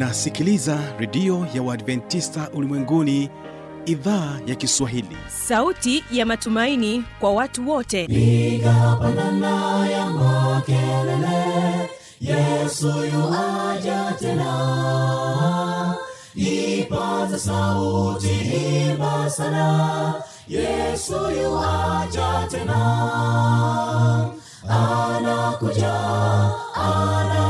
unasikiliza redio ya uadventista ulimwenguni idhaa ya kiswahili. Sauti ya matumaini kwa watu wote. Piga pandana ya makelele yesu yuaja tena. Ipaza sauti imba sana yesu yuaja tena. Anakuja anakuja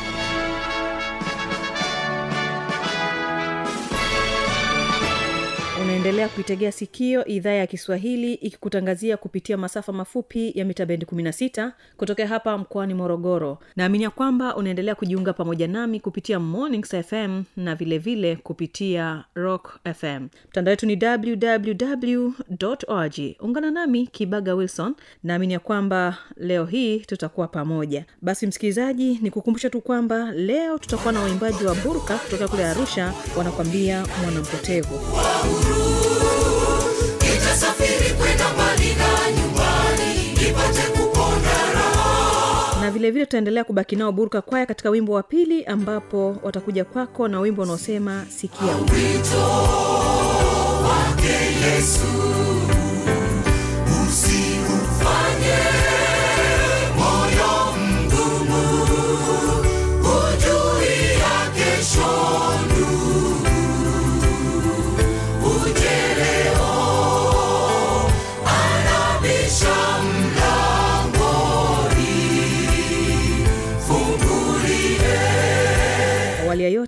unaendelea kuitegea sikio idhaa ya kiswahili ikikutangazia kupitia masafa mafupi ya mita bendi 16 kutokea hapa mkoani morogoro. Naamini ya kwamba unaendelea kujiunga pamoja nami kupitia mornings fm na vilevile vile kupitia rock fm mtandao wetu ni www ungana nami kibaga wilson. Naamini ya kwamba leo hii tutakuwa pamoja. Basi msikilizaji ni kukumbusha tu kwamba leo tutakuwa na waimbaji wa burka kutoka kule arusha wanakwambia mwanampotevu nitasafiri raha vile vilevile tutaendelea kubaki nao burka kwaya katika wimbo wa pili ambapo watakuja kwako na wimbo unaosema sikia wito wake yesu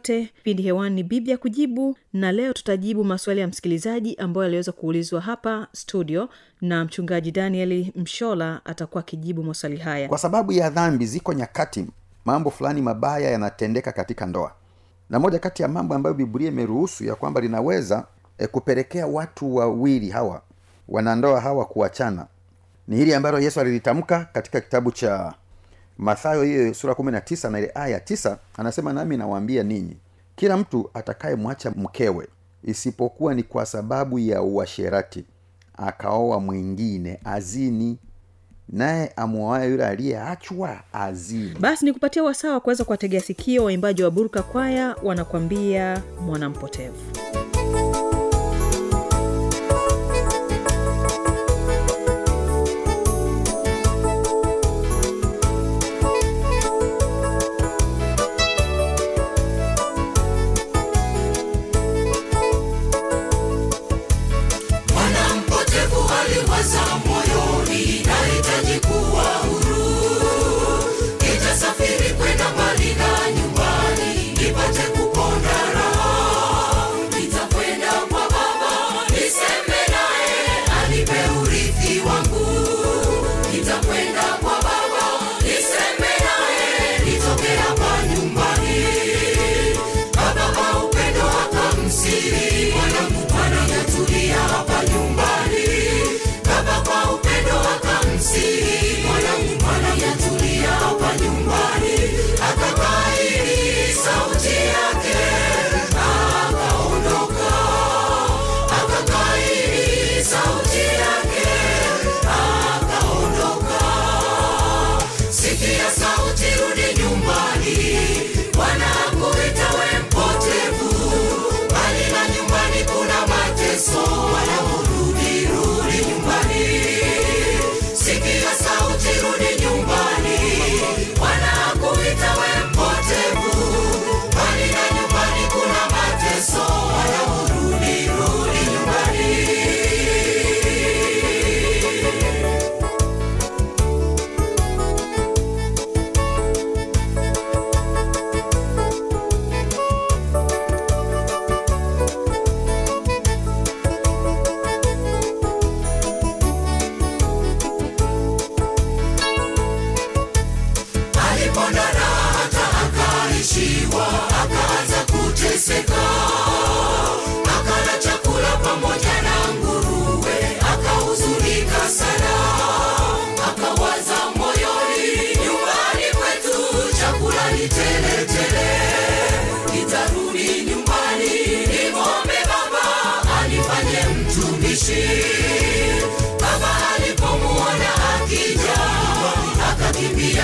yote pindi hewani ni biblia kujibu na leo tutajibu maswali ya msikilizaji ambayo yaliweza kuulizwa hapa studio na mchungaji danieli mshola atakuwa akijibu maswali haya. Kwa sababu ya dhambi ziko nyakati mambo fulani mabaya yanatendeka katika ndoa. Na moja kati ya mambo ambayo biblia imeruhusu ya kwamba linaweza e, kupelekea watu wawili hawa wanandoa hawa kuachana ni hili ambalo yesu alilitamka katika kitabu cha mathayo hiyo sura kumi na tisa na ile aya ya tisa anasema nami nawaambia ninyi kila mtu atakayemwacha mkewe isipokuwa ni kwa sababu ya uasherati akaoa mwingine azini naye amwoaye yule aliyeachwa azini. Basi ni kupatia wasaa wa kuweza kuwategea sikio waimbaji wa burka kwaya wanakwambia mwanampotevu see.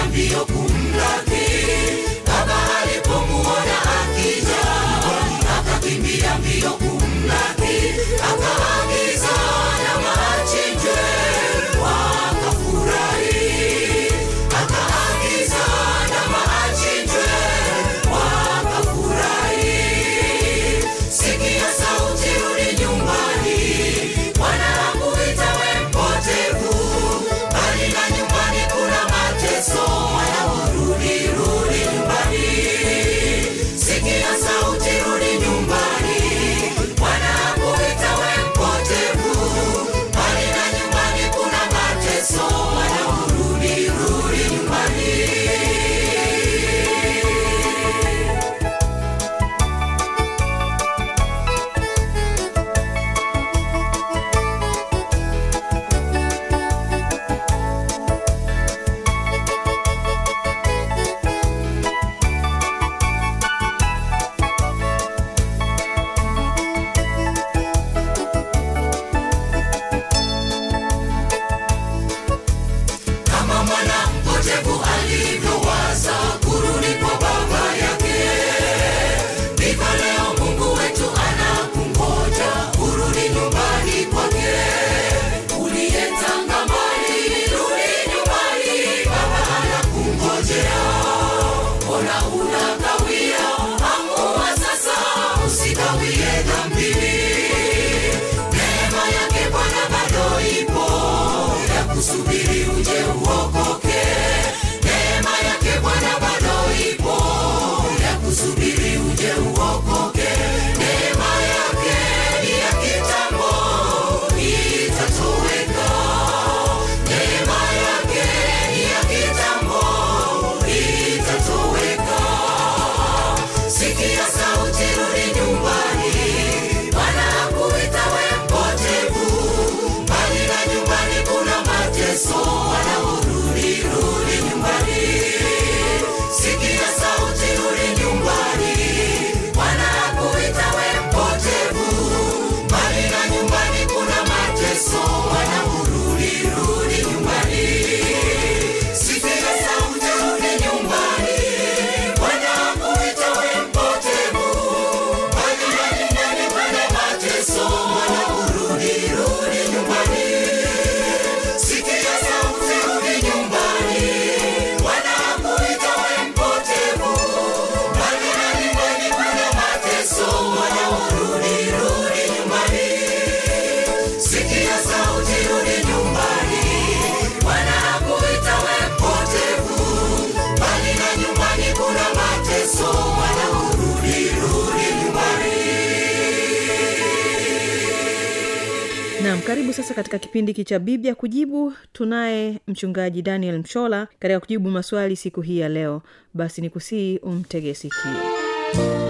àbí òkun. Karibu sasa katika kipindi hiki cha biblia kujibu. Tunaye mchungaji daniel mshola katika kujibu maswali siku hii ya leo. Basi ni kusii sikio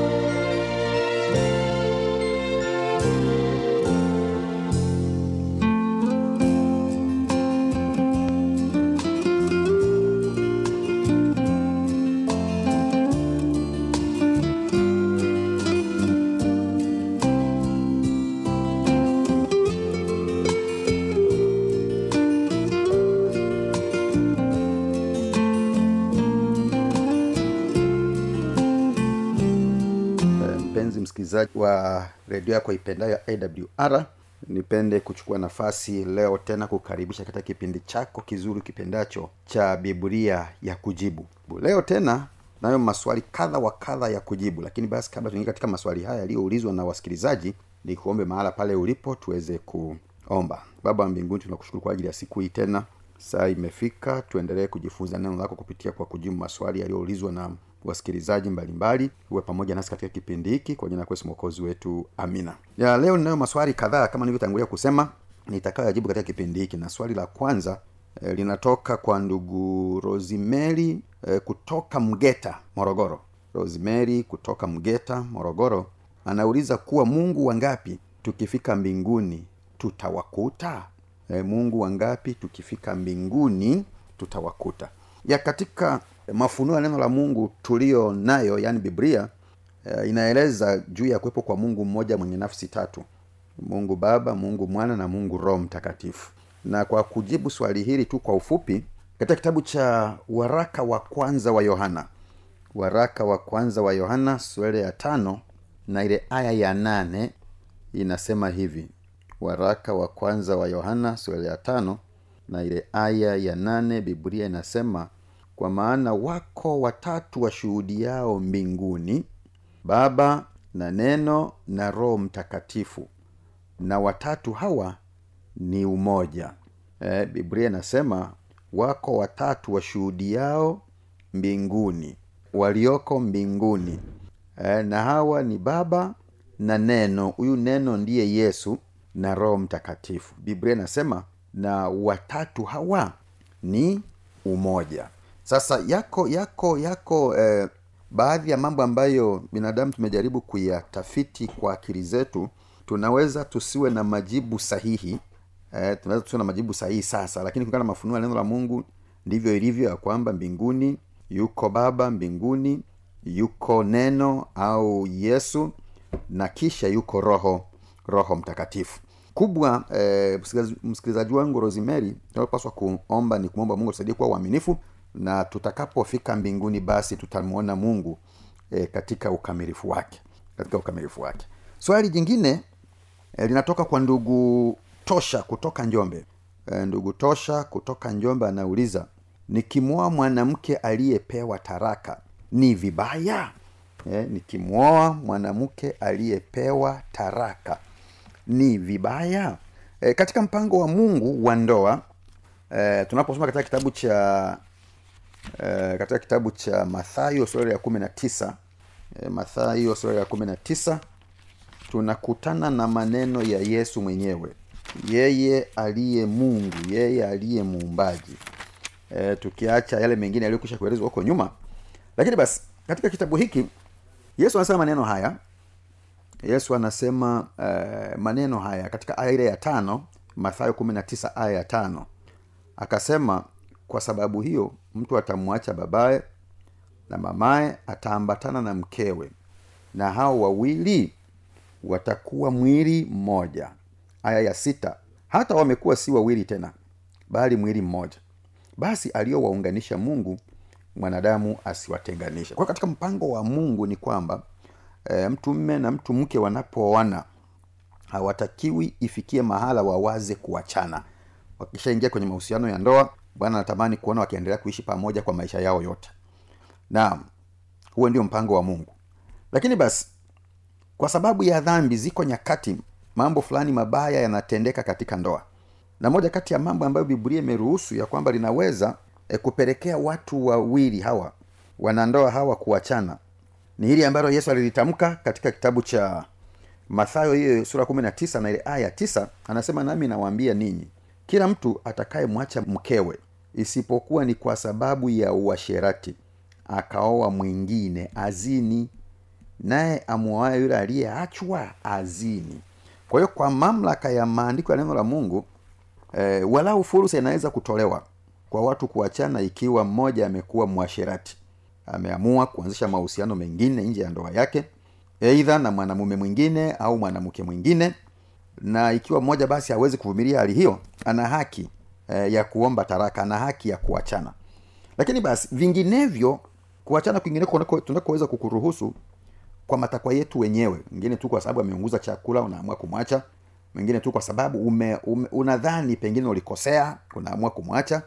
msikilizaji wa redio yako ipendayo awr nipende kuchukua nafasi leo tena kukaribisha katika kipindi chako kizuri kipendacho cha biblia ya kujibu. Leo tena nayo maswali kadha wa kadha ya kujibu lakini basi kabla tuingie katika maswali haya yaliyoulizwa na wasikilizaji ni kuombe mahala pale ulipo tuweze kuomba. Baba wa mbinguni tunakushukuru kwa ajili ya siku hii tena. Saa imefika tuendelee kujifunza neno lako kupitia kwa kujibu maswali yaliyoulizwa na wasikilizaji mbalimbali uwe pamoja nasi katika kipindi hiki. Kwa jina la mwokozi wetu amina. Ya leo ninayo maswali kadhaa kama nilivyotangulia kusema nitakayoyajibu katika kipindi hiki. Na swali la kwanza eh, linatoka kwa ndugu rosimeri eh, kutoka mgeta morogoro. Rosimeri kutoka mgeta morogoro anauliza kuwa mungu wangapi tukifika mbinguni tutawakuta? E, mungu wangapi tukifika mbinguni tutawakuta? Ya katika mafunuo ya neno la mungu tulio nayo yani biblia uh, inaeleza juu ya kuwepo kwa mungu mmoja mwenye nafsi tatu. Mungu baba mungu mwana na mungu roho mtakatifu. Na kwa kujibu swali hili tu kwa ufupi katika kitabu cha waraka wa kwanza wa yohana waraka wa kwanza wa yohana sura ya tano na ile aya ya nane inasema hivi. Waraka wa kwanza wa yohana sura ya tano na ile aya ya nane biblia inasema kwa maana wako watatu washuhudiao mbinguni baba na neno na roho mtakatifu. Na watatu hawa ni umoja. E, biblia inasema wako watatu washuhudiao mbinguni walioko mbinguni. E, na hawa ni baba na neno. Huyu neno ndiye yesu na roho mtakatifu. Biblia inasema na watatu hawa ni umoja sasa yako yako yako eh, baadhi ya mambo ambayo binadamu tumejaribu kuyatafiti kwa akili zetu tunaweza tusiwe na majibu sahihi eh, tunaweza tusiwe na majibu sahihi sasa lakini kulingana na mafunuo ya neno la mungu ndivyo ilivyo ya kwamba mbinguni yuko baba mbinguni yuko neno au yesu na kisha yuko roho roho mtakatifu. Kubwa eh, msikilizaji- wangu rosemary tunapaswa kuomba ni kumwomba mungu tusaidie kuwa uaminifu na tutakapofika mbinguni basi tutamwona mungu e, katika ukamilifu wake katika ukamilifu wake. Swali jingine e, linatoka kwa ndugu tosha kutoka njombe. E, ndugu tosha kutoka njombe anauliza nikimwoa mwanamke aliyepewa taraka ni vibaya? E, nikimwoa mwanamke aliyepewa taraka ni vibaya? E, katika mpango wa mungu wa ndoa e, tunaposoma katika kitabu cha e, katika kitabu cha mathayo sura ya kumi na tisa e, mathayo sura ya kumi na tisa tunakutana na maneno ya yesu mwenyewe. Yeye aliye mungu yeye aliye muumbaji. E, tukiacha yale mengine yaliyokwisha kuelezwa huko nyuma. Lakini basi katika kitabu hiki yesu anasema maneno haya. Yesu anasema uh, maneno haya katika aya ile ya tano mathayo kumi na tisa aya ya tano. Akasema kwa sababu hiyo mtu atamwacha babaye na mamaye ataambatana na mkewe. Na hao wawili watakuwa mwili mmoja. Aya ya sita hata wamekuwa si wawili tena bali mwili mmoja. Basi aliyowaunganisha mungu mwanadamu asiwatenganishe. Kwa katika mpango wa mungu ni kwamba e, mtu mme na mtu mke wanapooana hawatakiwi ifikie mahala wawaze kuachana. Wakishaingia kwenye mahusiano ya ndoa bwana anatamani kuona wakiendelea kuishi pamoja kwa maisha yao yote. Na huo ndio mpango wa mungu. Lakini basi kwa sababu ya dhambi ziko nyakati mambo fulani mabaya yanatendeka katika ndoa. Na moja kati ya mambo ambayo biblia imeruhusu ya kwamba linaweza e, kupelekea watu wawili hawa wanandoa hawa kuachana ni hili ambalo yesu alilitamka katika kitabu cha mathayo hiyo sura kumi na tisa na ile aya ya tisa anasema nami nawaambia ninyi kila mtu atakayemwacha mkewe isipokuwa ni kwa sababu ya uasherati akaoa mwingine azini naye amwoaye yule aliyeachwa azini. Kwa hiyo kwa mamlaka ya maandiko ya neno la mungu e, walau fursa inaweza kutolewa kwa watu kuachana ikiwa mmoja amekuwa mwasherati. Ameamua kuanzisha mahusiano mengine nje ya ndoa yake eidha na mwanamume mwingine au mwanamke mwingine na ikiwa mmoja basi hawezi kuvumilia hali hiyo ana haki eh, ya kuomba taraka ana haki ya kuachana. Lakini basi vinginevyo kuachana kwingineko tunakoweza kukuruhusu kwa matakwa yetu wenyewe. Mwingine tu kwa sababu ameunguza chakula unaamua kumwacha. Mwingine tu kwa sababu ume, ume, unadhani pengine ulikosea unaamua kumwacha.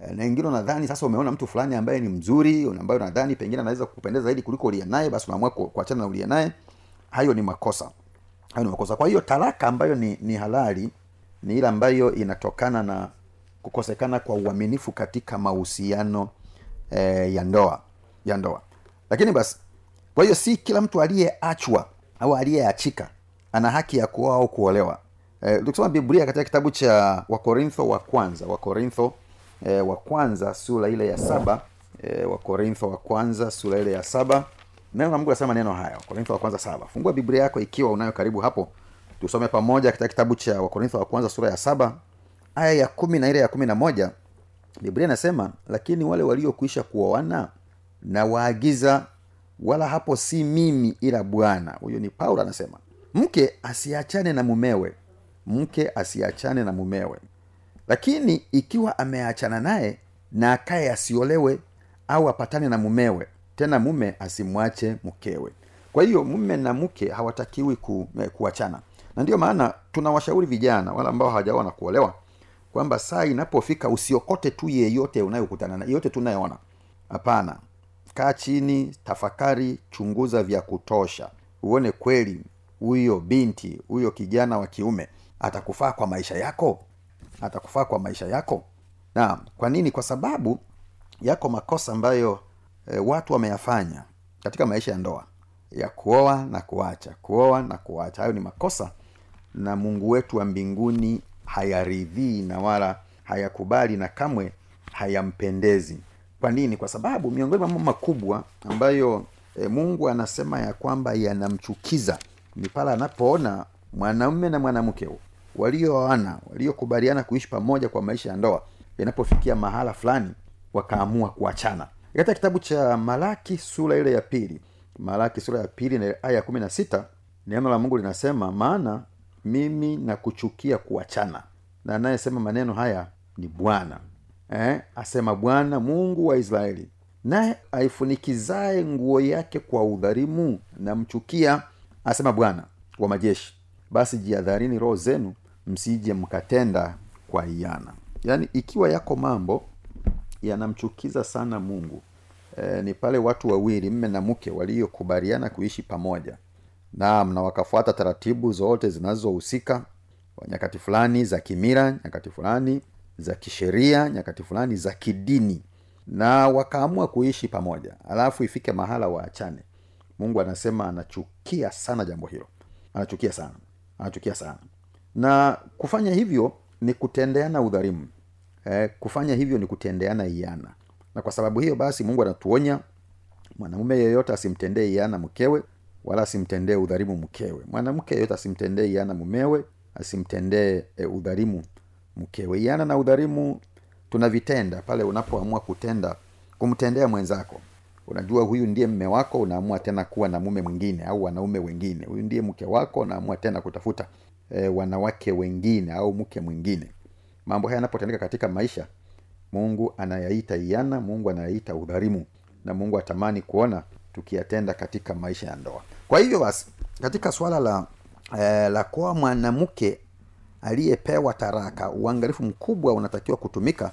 Eh, na wengine unadhani sasa umeona mtu fulani ambaye ni mzuri ambaye unadhani pengine anaweza kukupendeza zaidi kuliko uliye naye basi unaamua kuachana na uliye naye. Hayo ni makosa makosa. Kwa hiyo talaka ambayo ni, ni halali ni ile ambayo inatokana na kukosekana kwa uaminifu katika mahusiano eh, ya ndoa ya ndoa. Lakini basi kwa hiyo si kila mtu aliyeachwa au aliyeachika ana haki ya kuoa au kuolewa. Eh, tukisoma biblia katika kitabu cha wakorintho wa kwanza wakorintho eh, wa kwanza sura ile ya saba eh, wakorintho wa kwanza sura ile ya saba neno la mungu nasema maneno haya wakorintho wa kwanza saba. Fungua biblia yako ikiwa unayo karibu hapo. Tusome pamoja katika kitabu cha wakorintho wa kwanza sura ya saba aya ya kumi na ile ya kumi na moja. Biblia inasema lakini wale waliokwisha kuoana na waagiza wala hapo si mimi ila bwana. Huyo ni paulo anasema mke asiachane na mumewe mke asiachane na mumewe. Lakini ikiwa ameachana naye na akaye asiolewe au apatane na mumewe tena mume asimwache mkewe. Kwa hiyo mume na mke hawatakiwi ku, eh, kuachana. Na ndio maana tunawashauri vijana wale ambao hawajaona kuolewa kwamba saa inapofika usiokote tu yeyote unayokutana na yeyote tunayoona hapana. Kaa chini tafakari chunguza vya kutosha. Uone kweli huyo binti huyo kijana wa kiume atakufaa kwa maisha yako? Atakufaa kwa maisha yako? Na kwa nini? Kwa sababu yako makosa ambayo e, watu wameyafanya katika maisha ya ndoa ya kuoa na kuacha kuoa na kuacha. Hayo ni makosa na mungu wetu wa mbinguni hayaridhii na wala hayakubali na kamwe hayampendezi. Kwa nini? Kwa sababu miongoni mwa mambo makubwa ambayo e, mungu anasema ya kwamba yanamchukiza ni pale anapoona mwanaume na mwanamke walioana waliokubaliana kuishi pamoja kwa maisha ya ndoa yanapofikia mahala fulani wakaamua kuachana katika kitabu cha malaki sura ile ya pili malaki sura ya pili na aya ya kumi na sita neno la mungu linasema maana mimi nakuchukia kuachana. Na anayesema maneno haya ni bwana. Eh, asema bwana mungu wa israeli naye aifunikizaye nguo yake kwa udharimu namchukia asema bwana wa majeshi basi jiadharini roho zenu msije mkatenda kwa hiana. Yaani ikiwa yako mambo yanamchukiza sana mungu. E, ni pale watu wawili mme na mke waliokubaliana kuishi pamoja. Naam na wakafuata taratibu zote zinazohusika nyakati fulani za kimira nyakati fulani za kisheria nyakati fulani za kidini. Na wakaamua kuishi pamoja. Alafu ifike mahala waachane. Mungu anasema anachukia sana jambo hilo. Anachukia sana. Anachukia sana. Na kufanya hivyo ni kutendeana udhalimu eh, kufanya hivyo ni kutendeana iana. Na kwa sababu hiyo basi mungu anatuonya mwanamume yeyote asimtendee iana mkewe wala asimtendee udharimu mkewe. Mwanamke yeyote asimtendee iana mumewe asimtendee e, udharimu mkewe. Iana na udharimu tunavitenda pale unapoamua kutenda kumtendea mwenzako. Unajua huyu ndiye mme wako unaamua tena kuwa na mume mwingine au wanaume wengine. Huyu ndiye mke wako unaamua tena kutafuta e, wanawake wengine au mke mwingine mambo haya yanapotendeka katika maisha mungu anayaita iana mungu anayaita udhalimu na mungu atamani kuona tukiyatenda katika maisha ya ndoa. Kwa hivyo basi katika swala la eh, la kuwa mwanamke aliyepewa taraka uangalifu mkubwa unatakiwa kutumika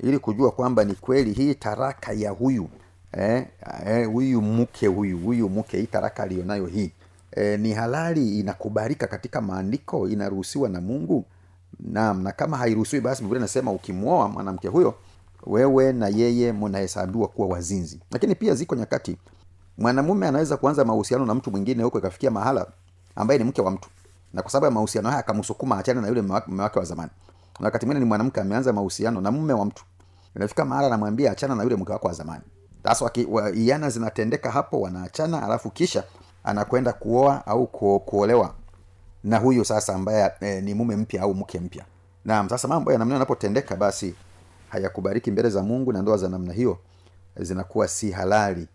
ili kujua kwamba ni kweli hii taraka ya huyu eh, eh, huyu mke huyu huyu mke hii taraka aliyonayo hii eh, ni halali inakubalika katika maandiko inaruhusiwa na mungu naam na kama hairuhusiwi basi biblia inasema ukimwoa mwanamke huyo wewe na yeye mnahesabiwa kuwa wazinzi. Lakini pia ziko nyakati mwanamume anaweza kuanza mahusiano na mtu mwingine huko ikafikia mahala ambaye ni mke wa mtu. Na kwa sababu ya mahusiano haya akamsukuma achane na yule mume wake wa zamani. Na wakati mwingine ni mwanamke ameanza mahusiano na mume wa mtu. Inafika mahala anamwambia achana na yule mke wako wa zamani. Sasa iana zinatendeka hapo wanaachana alafu kisha anakwenda kuoa au ku, kuolewa na huyu sasa ambaye e, ni mume mpya au mke mpya. Naam sasa mambo ya namna yanapotendeka basi hayakubariki mbele za mungu na ndoa za namna hiyo zinakuwa si halali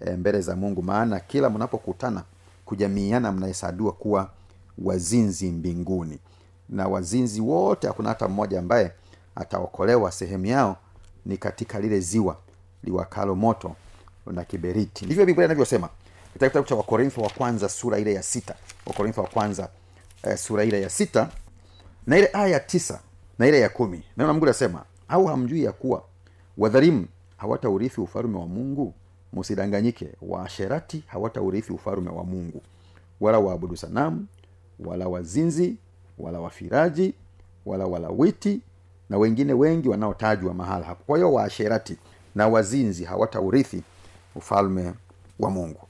e, mbele za mungu. Maana kila mnapokutana kujamiiana mnahesabiwa kuwa wazinzi mbinguni. Na wazinzi wote hakuna hata mmoja ambaye ataokolewa. Sehemu yao ni katika lile ziwa liwakalo moto na kiberiti. Ndivyo biblia inavyosema. Kitabu cha wakorintho wa kwanza sura ile ya sita. Wakorintho wa kwanza eh, sura ile ya sita na ile aya ya tisa na ile ya kumi. Neno la mungu linasema au hamjui ya kuwa wadhalimu hawataurithi ufalume wa mungu? Msidanganyike waasherati hawataurithi ufalume wa mungu. Wala waabudu sanamu wala wazinzi wala wafiraji wala walawiti na wengine wengi wanaotajwa mahala hapo. Kwa hiyo waasherati na wazinzi hawataurithi ufalme wa mungu.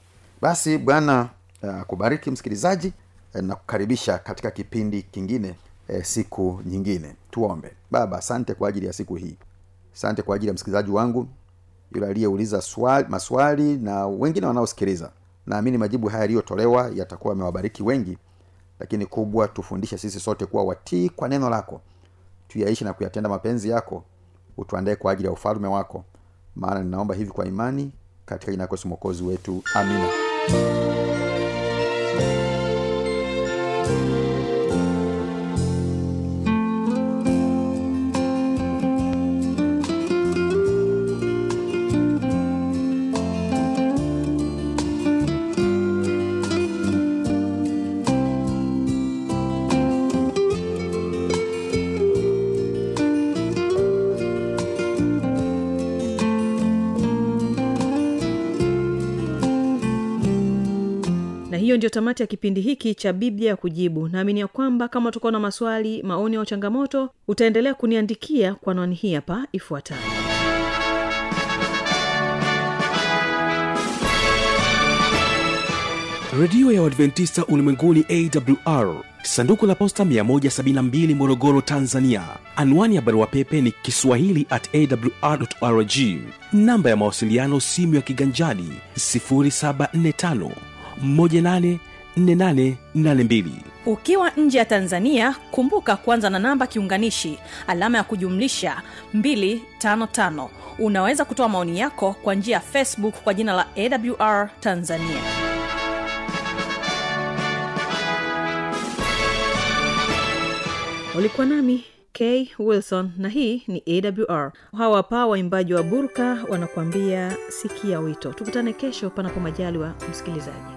Basi bwana akubariki uh, msikilizaji na kukaribisha katika kipindi kingine uh, siku nyingine. Tuombe. Baba asante kwa ajili ya siku hii. Asante kwa ajili ya msikilizaji wangu yule aliyeuliza maswali na wengine wanaosikiliza. Naamini majibu haya yaliyotolewa yatakuwa yamewabariki wengi lakini kubwa tufundishe sisi sote kuwa watii kwa neno lako. Tuyaishi na kuyatenda mapenzi yako. Utuandae kwa ajili ya ufalme wako. Maana ninaomba hivi kwa imani katika jina la mwokozi wetu. Amina ndio tamati ya kipindi hiki cha biblia ya kujibu. Naamini ya kwamba kama utakuwa na maswali maoni au changamoto utaendelea kuniandikia kwa anwani hii hapa ifuatayo. Redio ya uadventista ulimwenguni awr sanduku la posta 172 morogoro tanzania. Anwani ya barua pepe ni kiswahili at awrrg namba ya mawasiliano simu ya kiganjadi 745 184882 ukiwa nje ya tanzania kumbuka kuanza na namba kiunganishi alama ya kujumlisha 255 unaweza kutoa maoni yako kwa njia ya facebook kwa jina la awr tanzania. Ulikuwa nami k wilson na hii ni awr hawa hapa waimbaji wa burka wanakuambia sikia wito. Tukutane kesho panapo majali wa msikilizaji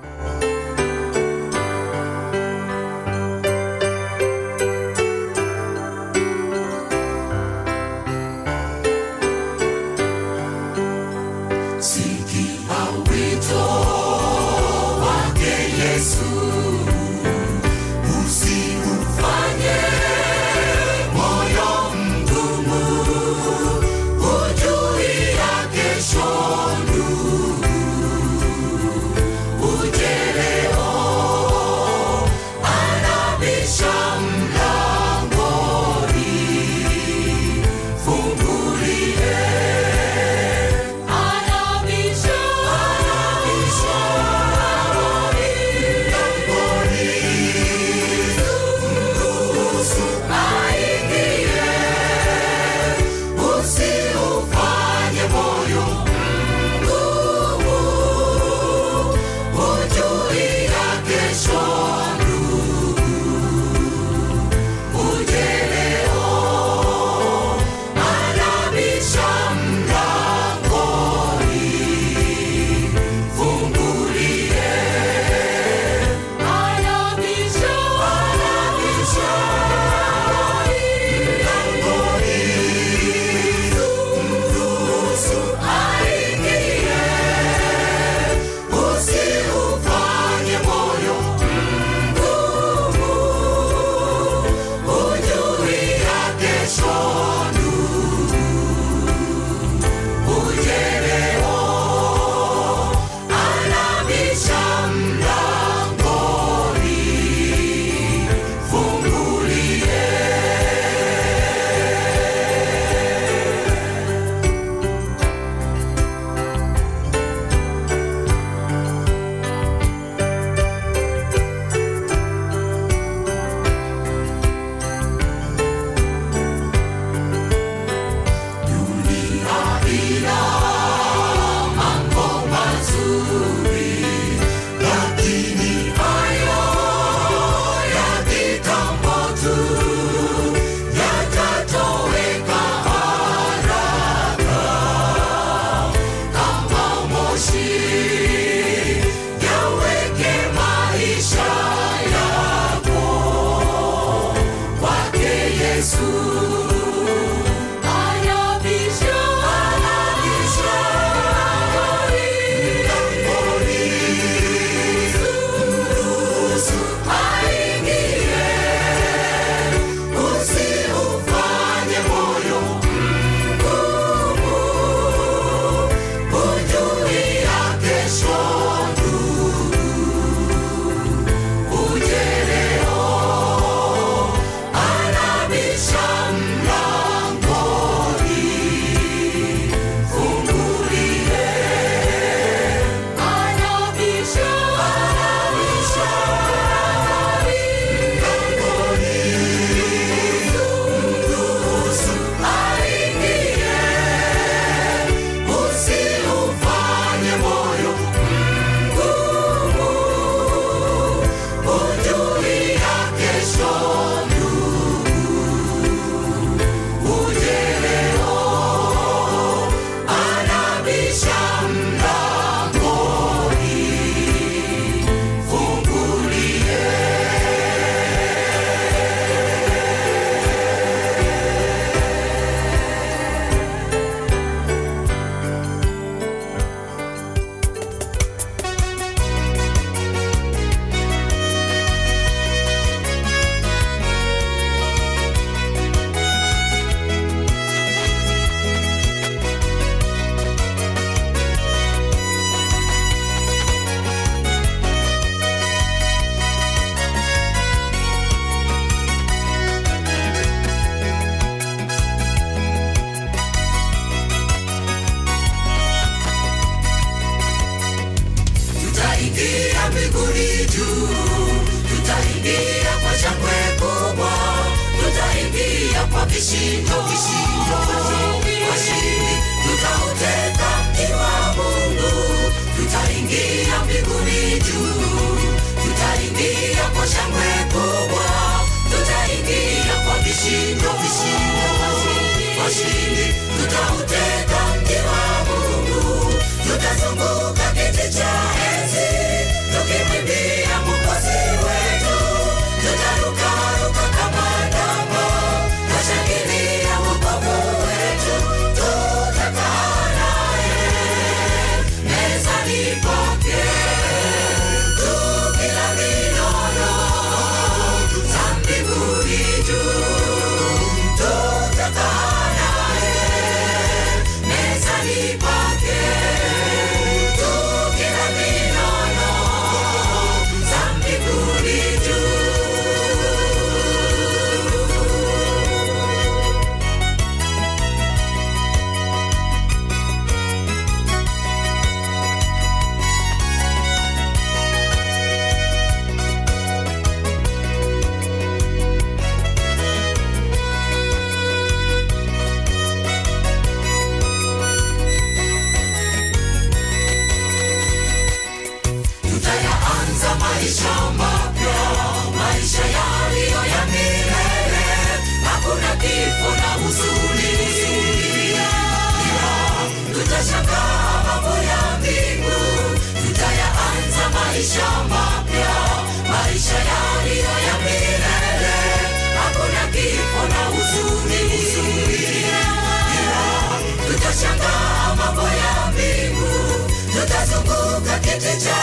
tutawapa vishindo, vishindo, washindi tutauteka mlima Mungu, tutaingia mbinguni juu, tutaingia kwa shangwe kuu. Let the